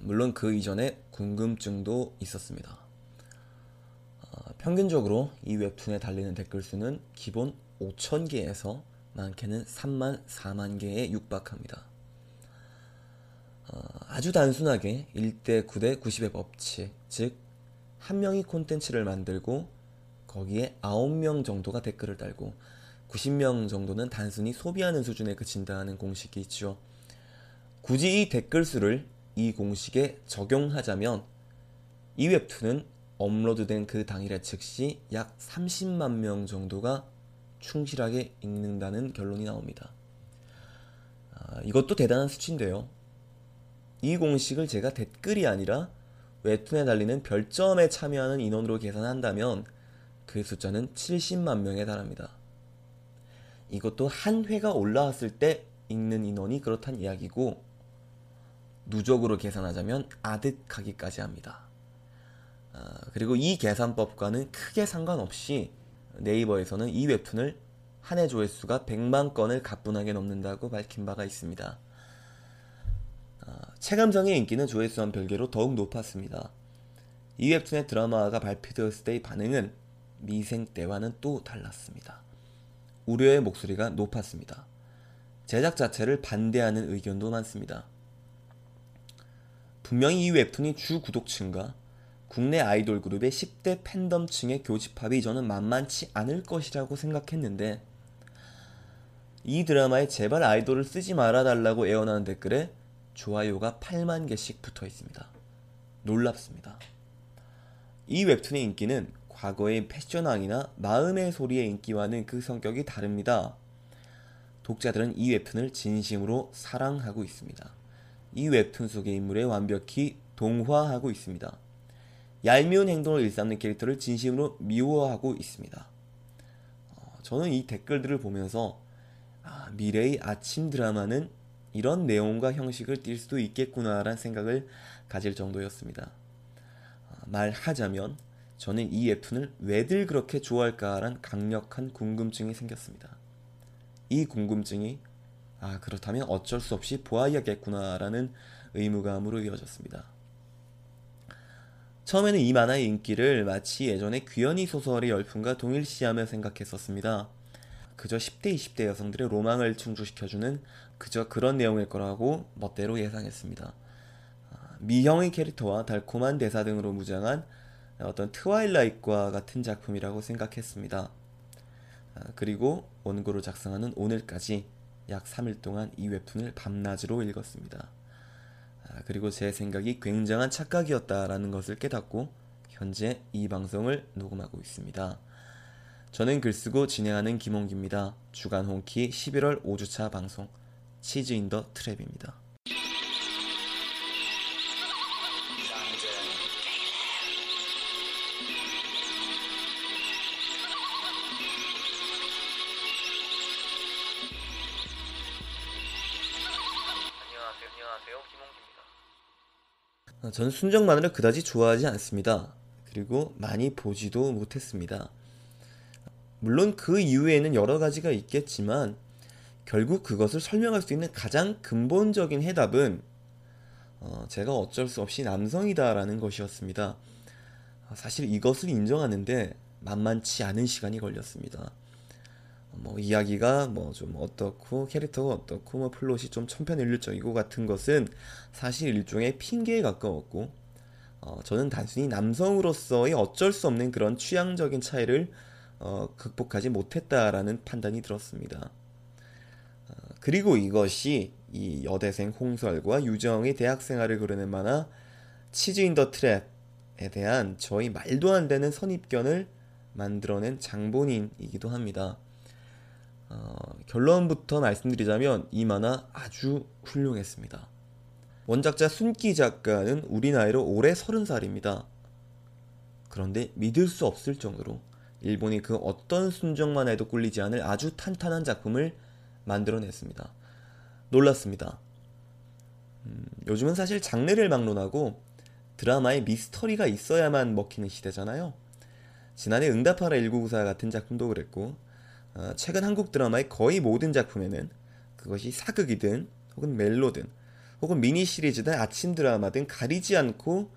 물론 그 이전에 궁금증도 있었습니다. 어, 평균적으로 이 웹툰에 달리는 댓글 수는 기본 5,000개에서 많게는 3만, 4만 개에 육박합니다. 어, 아주 단순하게 1대 9대 90의 법칙, 즉, 한 명이 콘텐츠를 만들고 거기에 9명 정도가 댓글을 달고 90명 정도는 단순히 소비하는 수준에 그친다는 공식이 있죠. 굳이 이 댓글 수를 이 공식에 적용하자면 이 웹툰은 업로드된 그 당일에 즉시 약 30만 명 정도가 충실하게 읽는다는 결론이 나옵니다. 아, 이것도 대단한 수치인데요. 이 공식을 제가 댓글이 아니라 웹툰에 달리는 별점에 참여하는 인원으로 계산한다면 그 숫자는 70만 명에 달합니다. 이것도 한 회가 올라왔을 때 읽는 인원이 그렇단 이야기고 누적으로 계산하자면 아득하기까지 합니다. 아, 그리고 이 계산법과는 크게 상관없이 네이버에서는 이 웹툰을 한 해 조회수가 100만 건을 가뿐하게 넘는다고 밝힌 바가 있습니다. 아, 체감성의 인기는 조회수와 별개로 더욱 높았습니다. 이 웹툰의 드라마가 발표되었을 때의 반응은 미생 때와는 또 달랐습니다. 우려의 목소리가 높았습니다. 제작 자체를 반대하는 의견도 많습니다. 분명히 이 웹툰이 주 구독층과 국내 아이돌 그룹의 10대 팬덤층의 교집합이 저는 만만치 않을 것이라고 생각했는데 이 드라마에 제발 아이돌을 쓰지 말아달라고 애원하는 댓글에 좋아요가 8만 개씩 붙어 있습니다. 놀랍습니다. 이 웹툰의 인기는 과거의 패션왕이나 마음의 소리의 인기와는 그 성격이 다릅니다. 독자들은 이 웹툰을 진심으로 사랑하고 있습니다. 이 웹툰 속의 인물에 완벽히 동화하고 있습니다. 얄미운 행동을 일삼는 캐릭터를 진심으로 미워하고 있습니다. 어, 저는 이 댓글들을 보면서 아, 미래의 아침 드라마는 이런 내용과 형식을 띌 수도 있겠구나라는 생각을 가질 정도였습니다. 어, 말하자면 저는 이 웹툰을 왜들 그렇게 좋아할까란 강력한 궁금증이 생겼습니다. 이 궁금증이 아, 그렇다면 어쩔 수 없이 보아야겠구나라는 의무감으로 이어졌습니다. 처음에는 이 만화의 인기를 마치 예전의 귀연이 소설의 열풍과 동일시하며 생각했었습니다. 그저 10대, 20대 여성들의 로망을 충족시켜주는 그저 그런 내용일 거라고 멋대로 예상했습니다. 아, 미형의 캐릭터와 달콤한 대사 등으로 무장한 어떤 트와일라이트과 같은 작품이라고 생각했습니다. 아, 그리고 원고를 작성하는 오늘까지 약 3일 동안 이 웹툰을 밤낮으로 읽었습니다. 아, 그리고 제 생각이 굉장한 착각이었다라는 것을 깨닫고 현재 이 방송을 녹음하고 있습니다. 저는 글쓰고 진행하는 김홍기입니다. 주간 홍키 11월 5주차 방송 치즈 인 더 트랩입니다. 저는 순정 만화를 그다지 좋아하지 않습니다. 그리고 많이 보지도 못했습니다. 물론 그 이유에는 여러 가지가 있겠지만 결국 그것을 설명할 수 있는 가장 근본적인 해답은 어, 제가 어쩔 수 없이 남성이다라는 것이었습니다. 어, 사실 이것을 인정하는데 만만치 않은 시간이 걸렸습니다. 뭐 이야기가 뭐 좀 어떻고 캐릭터가 어떻고 뭐 플롯이 좀 천편일률적이고 같은 것은 사실 일종의 핑계에 가까웠고 어, 저는 단순히 남성으로서의 어쩔 수 없는 그런 취향적인 차이를 어, 극복하지 못했다라는 판단이 들었습니다. 어, 그리고 이것이 이 여대생 홍설과 유정의 대학 생활을 그려낸 만화 치즈 인 더 트랩에 대한 저희 말도 안 되는 선입견을 만들어낸 장본인이기도 합니다. 어, 결론부터 말씀드리자면 이 만화 아주 훌륭했습니다. 원작자 순기 작가는 우리 나이로 올해 30살입니다. 그런데 믿을 수 없을 정도로 일본이 그 어떤 순정만 해도 꿀리지 않을 아주 탄탄한 작품을 만들어냈습니다. 놀랐습니다. 음, 요즘은 사실 장르를 막론하고 드라마에 미스터리가 있어야만 먹히는 시대잖아요. 지난해 응답하라 1994 같은 작품도 그랬고 어, 최근 한국 드라마의 거의 모든 작품에는 그것이 사극이든 혹은 멜로든 혹은 미니 시리즈든 아침 드라마든 가리지 않고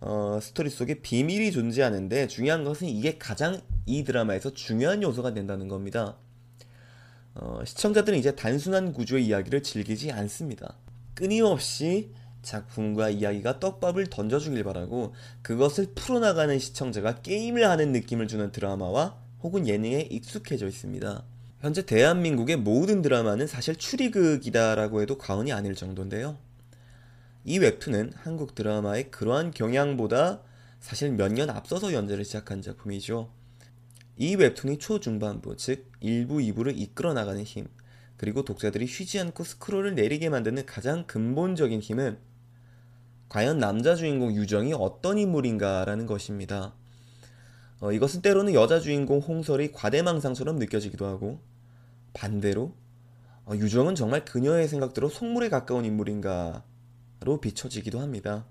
어, 스토리 속에 비밀이 존재하는데 중요한 것은 이게 가장 이 드라마에서 중요한 요소가 된다는 겁니다. 어, 시청자들은 이제 단순한 구조의 이야기를 즐기지 않습니다. 끊임없이 작품과 이야기가 떡밥을 던져주길 바라고 그것을 풀어나가는 시청자가 게임을 하는 느낌을 주는 드라마와 혹은 예능에 익숙해져 있습니다. 현재 대한민국의 모든 드라마는 사실 추리극이다라고 해도 과언이 아닐 정도인데요. 이 웹툰은 한국 드라마의 그러한 경향보다 사실 몇 년 앞서서 연재를 시작한 작품이죠. 이 웹툰이 초중반부, 즉 1부, 2부를 이끌어 나가는 힘, 그리고 독자들이 쉬지 않고 스크롤을 내리게 만드는 가장 근본적인 힘은 과연 남자 주인공 유정이 어떤 인물인가라는 것입니다. 어, 이것은 때로는 여자 주인공 홍설이 과대망상처럼 느껴지기도 하고 반대로 어, 유정은 정말 그녀의 생각대로 속물에 가까운 인물인가로 비춰지기도 합니다.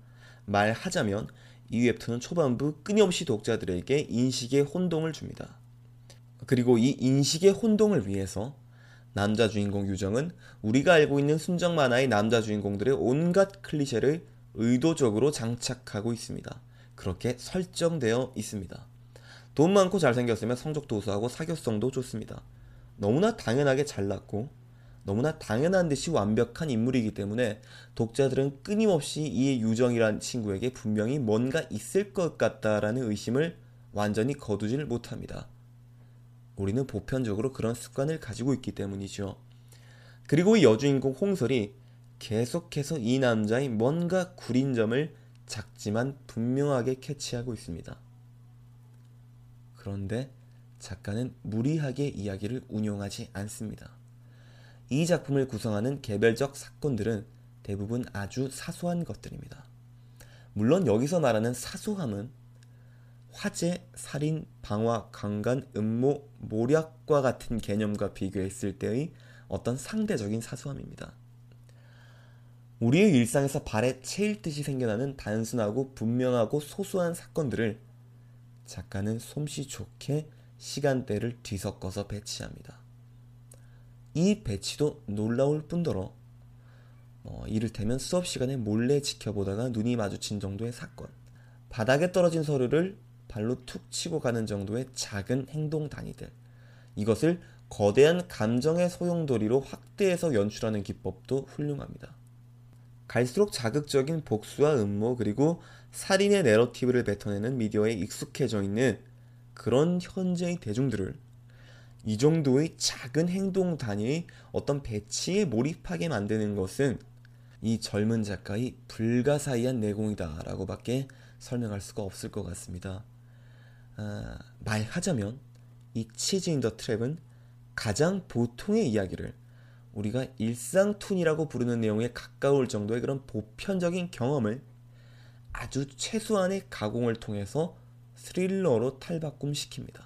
말하자면 이 웹툰은 초반부 끊임없이 독자들에게 인식의 혼동을 줍니다. 그리고 이 인식의 혼동을 위해서 남자 주인공 유정은 우리가 알고 있는 순정 만화의 남자 주인공들의 온갖 클리셰를 의도적으로 장착하고 있습니다. 그렇게 설정되어 있습니다. 돈 많고 잘생겼으면 성적도 우수하고 사교성도 좋습니다. 너무나 당연하게 잘났고 너무나 당연한 듯이 완벽한 인물이기 때문에 독자들은 끊임없이 이 유정이란 친구에게 분명히 뭔가 있을 것 같다라는 의심을 완전히 거두질 못합니다. 우리는 보편적으로 그런 습관을 가지고 있기 때문이죠. 그리고 이 여주인공 홍설이 계속해서 이 남자의 뭔가 구린 점을 작지만 분명하게 캐치하고 있습니다. 그런데 작가는 무리하게 이야기를 운용하지 않습니다. 이 작품을 구성하는 개별적 사건들은 대부분 아주 사소한 것들입니다. 물론 여기서 말하는 사소함은 화재, 살인, 방화, 강간, 음모, 모략과 같은 개념과 비교했을 때의 어떤 상대적인 사소함입니다. 우리의 일상에서 발에 채일 듯이 생겨나는 단순하고 분명하고 소소한 사건들을 작가는 솜씨 좋게 시간대를 뒤섞어서 배치합니다. 이 배치도 놀라울 뿐더러 어, 이를테면 수업 시간에 몰래 지켜보다가 눈이 마주친 정도의 사건, 바닥에 떨어진 서류를 발로 툭 치고 가는 정도의 작은 행동 단위들, 이것을 거대한 감정의 소용돌이로 확대해서 연출하는 기법도 훌륭합니다. 갈수록 자극적인 복수와 음모 그리고 살인의 내러티브를 뱉어내는 미디어에 익숙해져 있는 그런 현재의 대중들을 이 정도의 작은 행동 단위의 어떤 배치에 몰입하게 만드는 것은 이 젊은 작가의 불가사의한 내공이다라고 밖에 설명할 수가 없을 것 같습니다. 아, 말하자면 이 치즈 인 더 트랩은 가장 보통의 이야기를 우리가 일상툰이라고 부르는 내용에 가까울 정도의 그런 보편적인 경험을 아주 최소한의 가공을 통해서 스릴러로 탈바꿈시킵니다.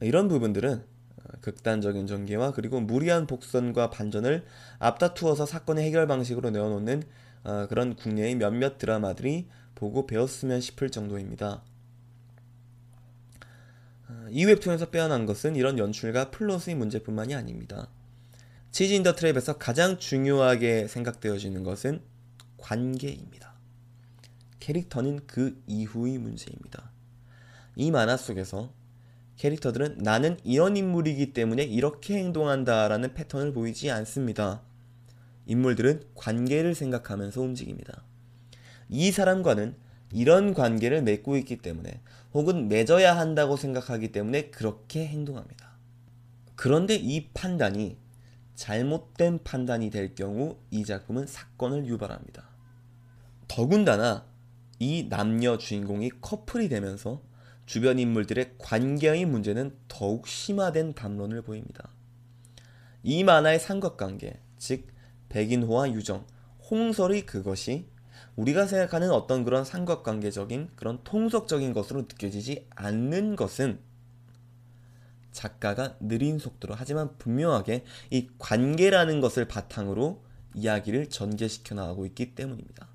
이런 부분들은 어, 극단적인 전개와 그리고 무리한 복선과 반전을 앞다투어서 사건의 해결 방식으로 내어놓는 어, 그런 국내의 몇몇 드라마들이 보고 배웠으면 싶을 정도입니다. 어, 이 웹툰에서 빼어난 것은 이런 연출과 플롯의 문제뿐만이 아닙니다. 치즈 인더 트랩에서 가장 중요하게 생각되어지는 것은 관계입니다. 캐릭터는 그 이후의 문제입니다. 이 만화 속에서 캐릭터들은 나는 이런 인물이기 때문에 이렇게 행동한다라는 패턴을 보이지 않습니다. 인물들은 관계를 생각하면서 움직입니다. 이 사람과는 이런 관계를 맺고 있기 때문에 혹은 맺어야 한다고 생각하기 때문에 그렇게 행동합니다. 그런데 이 판단이 잘못된 판단이 될 경우 이 작품은 사건을 유발합니다. 더군다나 이 남녀 주인공이 커플이 되면서 주변 인물들의 관계의 문제는 더욱 심화된 담론을 보입니다. 이 만화의 삼각관계, 즉 백인호와 유정, 홍설이 그것이 우리가 생각하는 어떤 그런 삼각관계적인 그런 통속적인 것으로 느껴지지 않는 것은 작가가 느린 속도로 하지만 분명하게 이 관계라는 것을 바탕으로 이야기를 전개시켜 나가고 있기 때문입니다.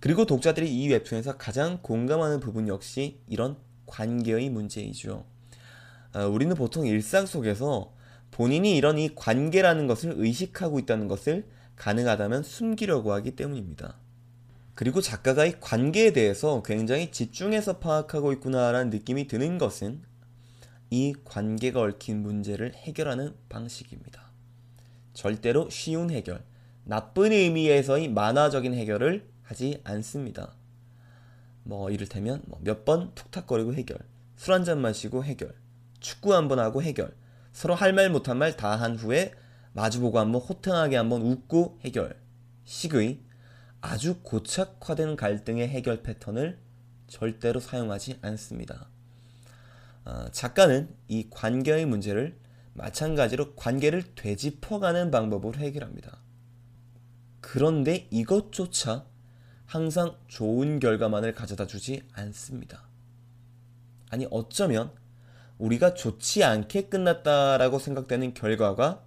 그리고 독자들이 이 웹툰에서 가장 공감하는 부분 역시 이런 관계의 문제이죠. 아, 우리는 보통 일상 속에서 본인이 이런 이 관계라는 것을 의식하고 있다는 것을 가능하다면 숨기려고 하기 때문입니다. 그리고 작가가 이 관계에 대해서 굉장히 집중해서 파악하고 있구나라는 느낌이 드는 것은 이 관계가 얽힌 문제를 해결하는 방식입니다. 절대로 쉬운 해결, 나쁜 의미에서의 만화적인 해결을 하지 않습니다. 뭐 이를테면 뭐 몇번 툭탁거리고 해결, 술 한 잔 마시고 해결, 축구 한 번 하고 해결, 서로 할 말 못한 말 다 한 후에 마주보고 한번 호탕하게 한번 웃고 해결, 식의 아주 고착화된 갈등의 해결 패턴을 절대로 사용하지 않습니다. 어, 작가는 이 관계의 문제를 마찬가지로 관계를 되짚어가는 방법으로 해결합니다. 그런데 이것조차 항상 좋은 결과만을 가져다 주지 않습니다. 아니, 어쩌면 우리가 좋지 않게 끝났다라고 생각되는 결과가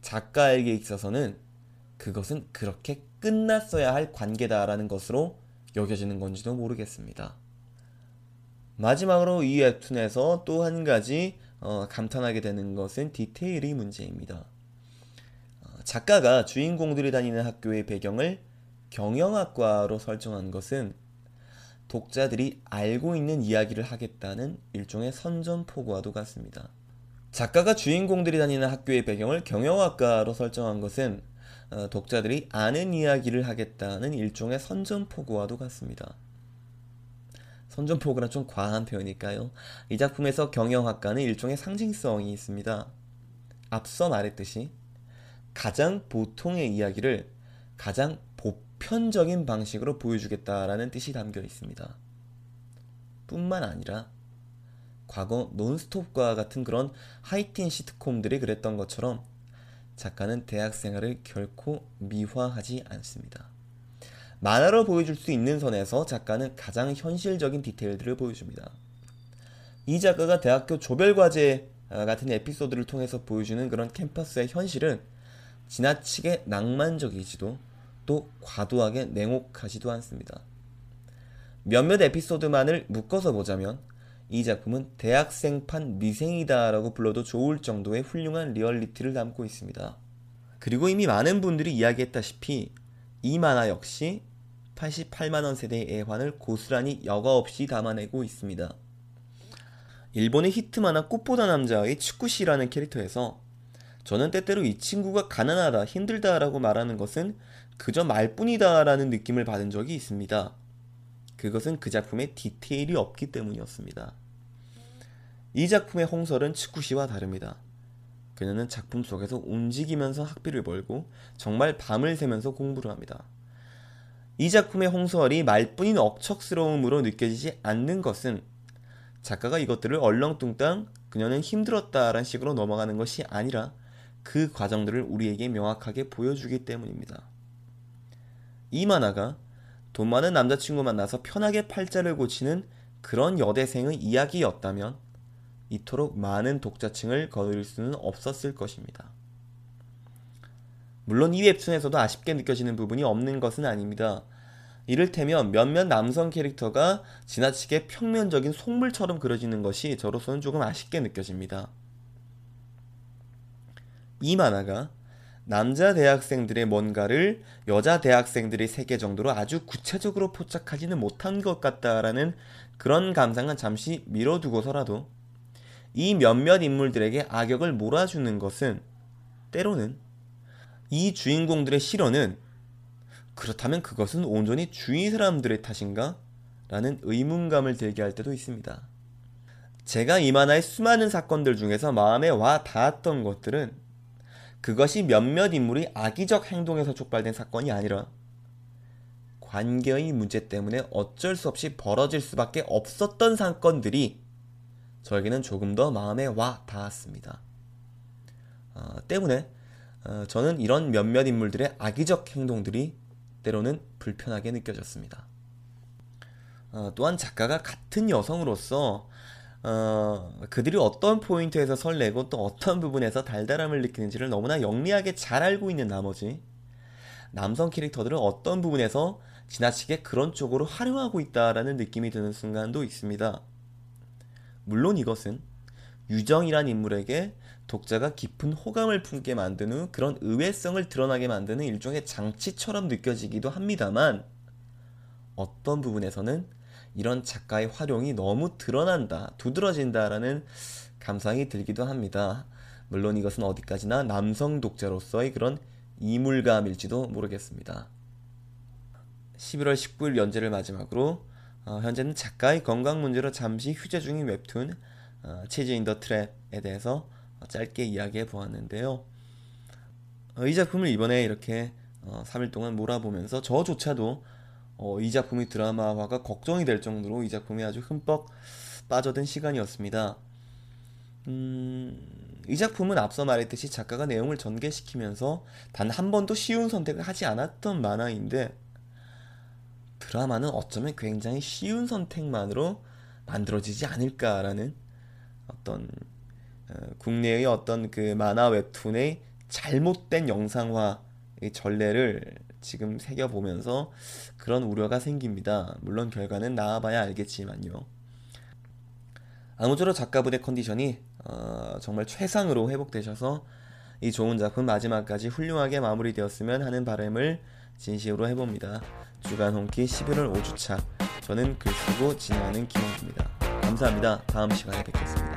작가에게 있어서는 그것은 그렇게 끝났어야 할 관계다라는 것으로 여겨지는 건지도 모르겠습니다. 마지막으로 이 웹툰에서 또 한 가지 어, 감탄하게 되는 것은 디테일의 문제입니다. 어, 작가가 주인공들이 다니는 학교의 배경을 경영학과로 설정한 것은 독자들이 알고 있는 이야기를 하겠다는 일종의 선전포고와도 같습니다. 작가가 주인공들이 다니는 학교의 배경을 경영학과로 설정한 것은 어, 독자들이 아는 이야기를 하겠다는 일종의 선전포고와도 같습니다. 선전포고란 좀 과한 표현일까요? 이 작품에서 경영학과는 일종의 상징성이 있습니다. 앞서 말했듯이 가장 보통의 이야기를 가장 보편적인 방식으로 보여주겠다라는 뜻이 담겨 있습니다. 뿐만 아니라 과거 논스톱과 같은 그런 하이틴 시트콤들이 그랬던 것처럼 작가는 대학 생활을 결코 미화하지 않습니다. 만화로 보여줄 수 있는 선에서 작가는 가장 현실적인 디테일들을 보여줍니다. 이 작가가 대학교 조별과제 같은 에피소드를 통해서 보여주는 그런 캠퍼스의 현실은 지나치게 낭만적이지도 또 과도하게 냉혹하지도 않습니다. 몇몇 에피소드만을 묶어서 보자면 이 작품은 대학생판 미생이다라고 불러도 좋을 정도의 훌륭한 리얼리티를 담고 있습니다. 그리고 이미 많은 분들이 이야기했다시피 이 만화 역시 88만원 세대의 애환을 고스란히 여과 없이 담아내고 있습니다. 일본의 히트 만화 꽃보다 남자의 치쿠시라는 캐릭터에서 저는 때때로 이 친구가 가난하다, 힘들다라고 말하는 것은 그저 말뿐이다라는 느낌을 받은 적이 있습니다. 그것은 그 작품에 디테일이 없기 때문이었습니다. 이 작품의 홍설은 치쿠시와 다릅니다. 그녀는 작품 속에서 움직이면서 학비를 벌고 정말 밤을 새면서 공부를 합니다. 이 작품의 홍설이 말뿐인 억척스러움으로 느껴지지 않는 것은 작가가 이것들을 얼렁뚱땅 그녀는 힘들었다라는 식으로 넘어가는 것이 아니라 그 과정들을 우리에게 명확하게 보여주기 때문입니다. 이 만화가 돈 많은 남자친구 만나서 편하게 팔자를 고치는 그런 여대생의 이야기였다면 이토록 많은 독자층을 거둘 수는 없었을 것입니다. 물론 이 웹툰에서도 아쉽게 느껴지는 부분이 없는 것은 아닙니다. 이를테면 몇몇 남성 캐릭터가 지나치게 평면적인 속물처럼 그려지는 것이 저로서는 조금 아쉽게 느껴집니다. 이 만화가 남자 대학생들의 뭔가를 여자 대학생들의 세계 정도로 아주 구체적으로 포착하지는 못한 것 같다라는 그런 감상은 잠시 미뤄두고서라도 이 몇몇 인물들에게 악역을 몰아주는 것은 때로는 이 주인공들의 실언은 그렇다면 그것은 온전히 주위 사람들의 탓인가? 라는 의문감을 들게 할 때도 있습니다. 제가 이 만화의 수많은 사건들 중에서 마음에 와 닿았던 것들은 그것이 몇몇 인물이 악의적 행동에서 촉발된 사건이 아니라 관계의 문제 때문에 어쩔 수 없이 벌어질 수밖에 없었던 사건들이 저에게는 조금 더 마음에 와 닿았습니다. 어, 때문에 어, 저는 이런 몇몇 인물들의 악의적 행동들이 때로는 불편하게 느껴졌습니다. 어, 또한 작가가 같은 여성으로서 어, 그들이 어떤 포인트에서 설레고 또 어떤 부분에서 달달함을 느끼는지를 너무나 영리하게 잘 알고 있는 나머지 남성 캐릭터들은 어떤 부분에서 지나치게 그런 쪽으로 활용하고 있다라는 느낌이 드는 순간도 있습니다. 물론 이것은 유정이란 인물에게 독자가 깊은 호감을 품게 만든 후 그런 의외성을 드러나게 만드는 일종의 장치처럼 느껴지기도 합니다만 어떤 부분에서는 이런 작가의 활용이 너무 드러난다, 두드러진다라는 감상이 들기도 합니다. 물론 이것은 어디까지나 남성 독자로서의 그런 이물감일지도 모르겠습니다. 11월 19일 연재를 마지막으로 어, 현재는 작가의 건강 문제로 잠시 휴재 중인 웹툰 어, 체즈 인 더 트랩에 대해서 짧게 이야기해 보았는데요. 어, 이 작품을 이번에 이렇게 어, 3일 동안 몰아보면서 저조차도 어, 이 작품의 드라마화가 걱정이 될 정도로 이 작품이 아주 흠뻑 빠져든 시간이었습니다. 음, 이 작품은 앞서 말했듯이 작가가 내용을 전개시키면서 단 한 번도 쉬운 선택을 하지 않았던 만화인데 드라마는 어쩌면 굉장히 쉬운 선택만으로 만들어지지 않을까라는 어떤 어, 국내의 어떤 그 만화 웹툰의 잘못된 영상화의 전례를 지금 새겨보면서 그런 우려가 생깁니다. 물론 결과는 나와봐야 알겠지만요. 아무쪼록 작가분의 컨디션이 어, 정말 최상으로 회복되셔서 이 좋은 작품 마지막까지 훌륭하게 마무리되었으면 하는 바람을 진심으로 해봅니다. 주간 홍키 11월 5주차 저는 글 쓰고 진행하는 김홍기입니다. 감사합니다. 다음 시간에 뵙겠습니다.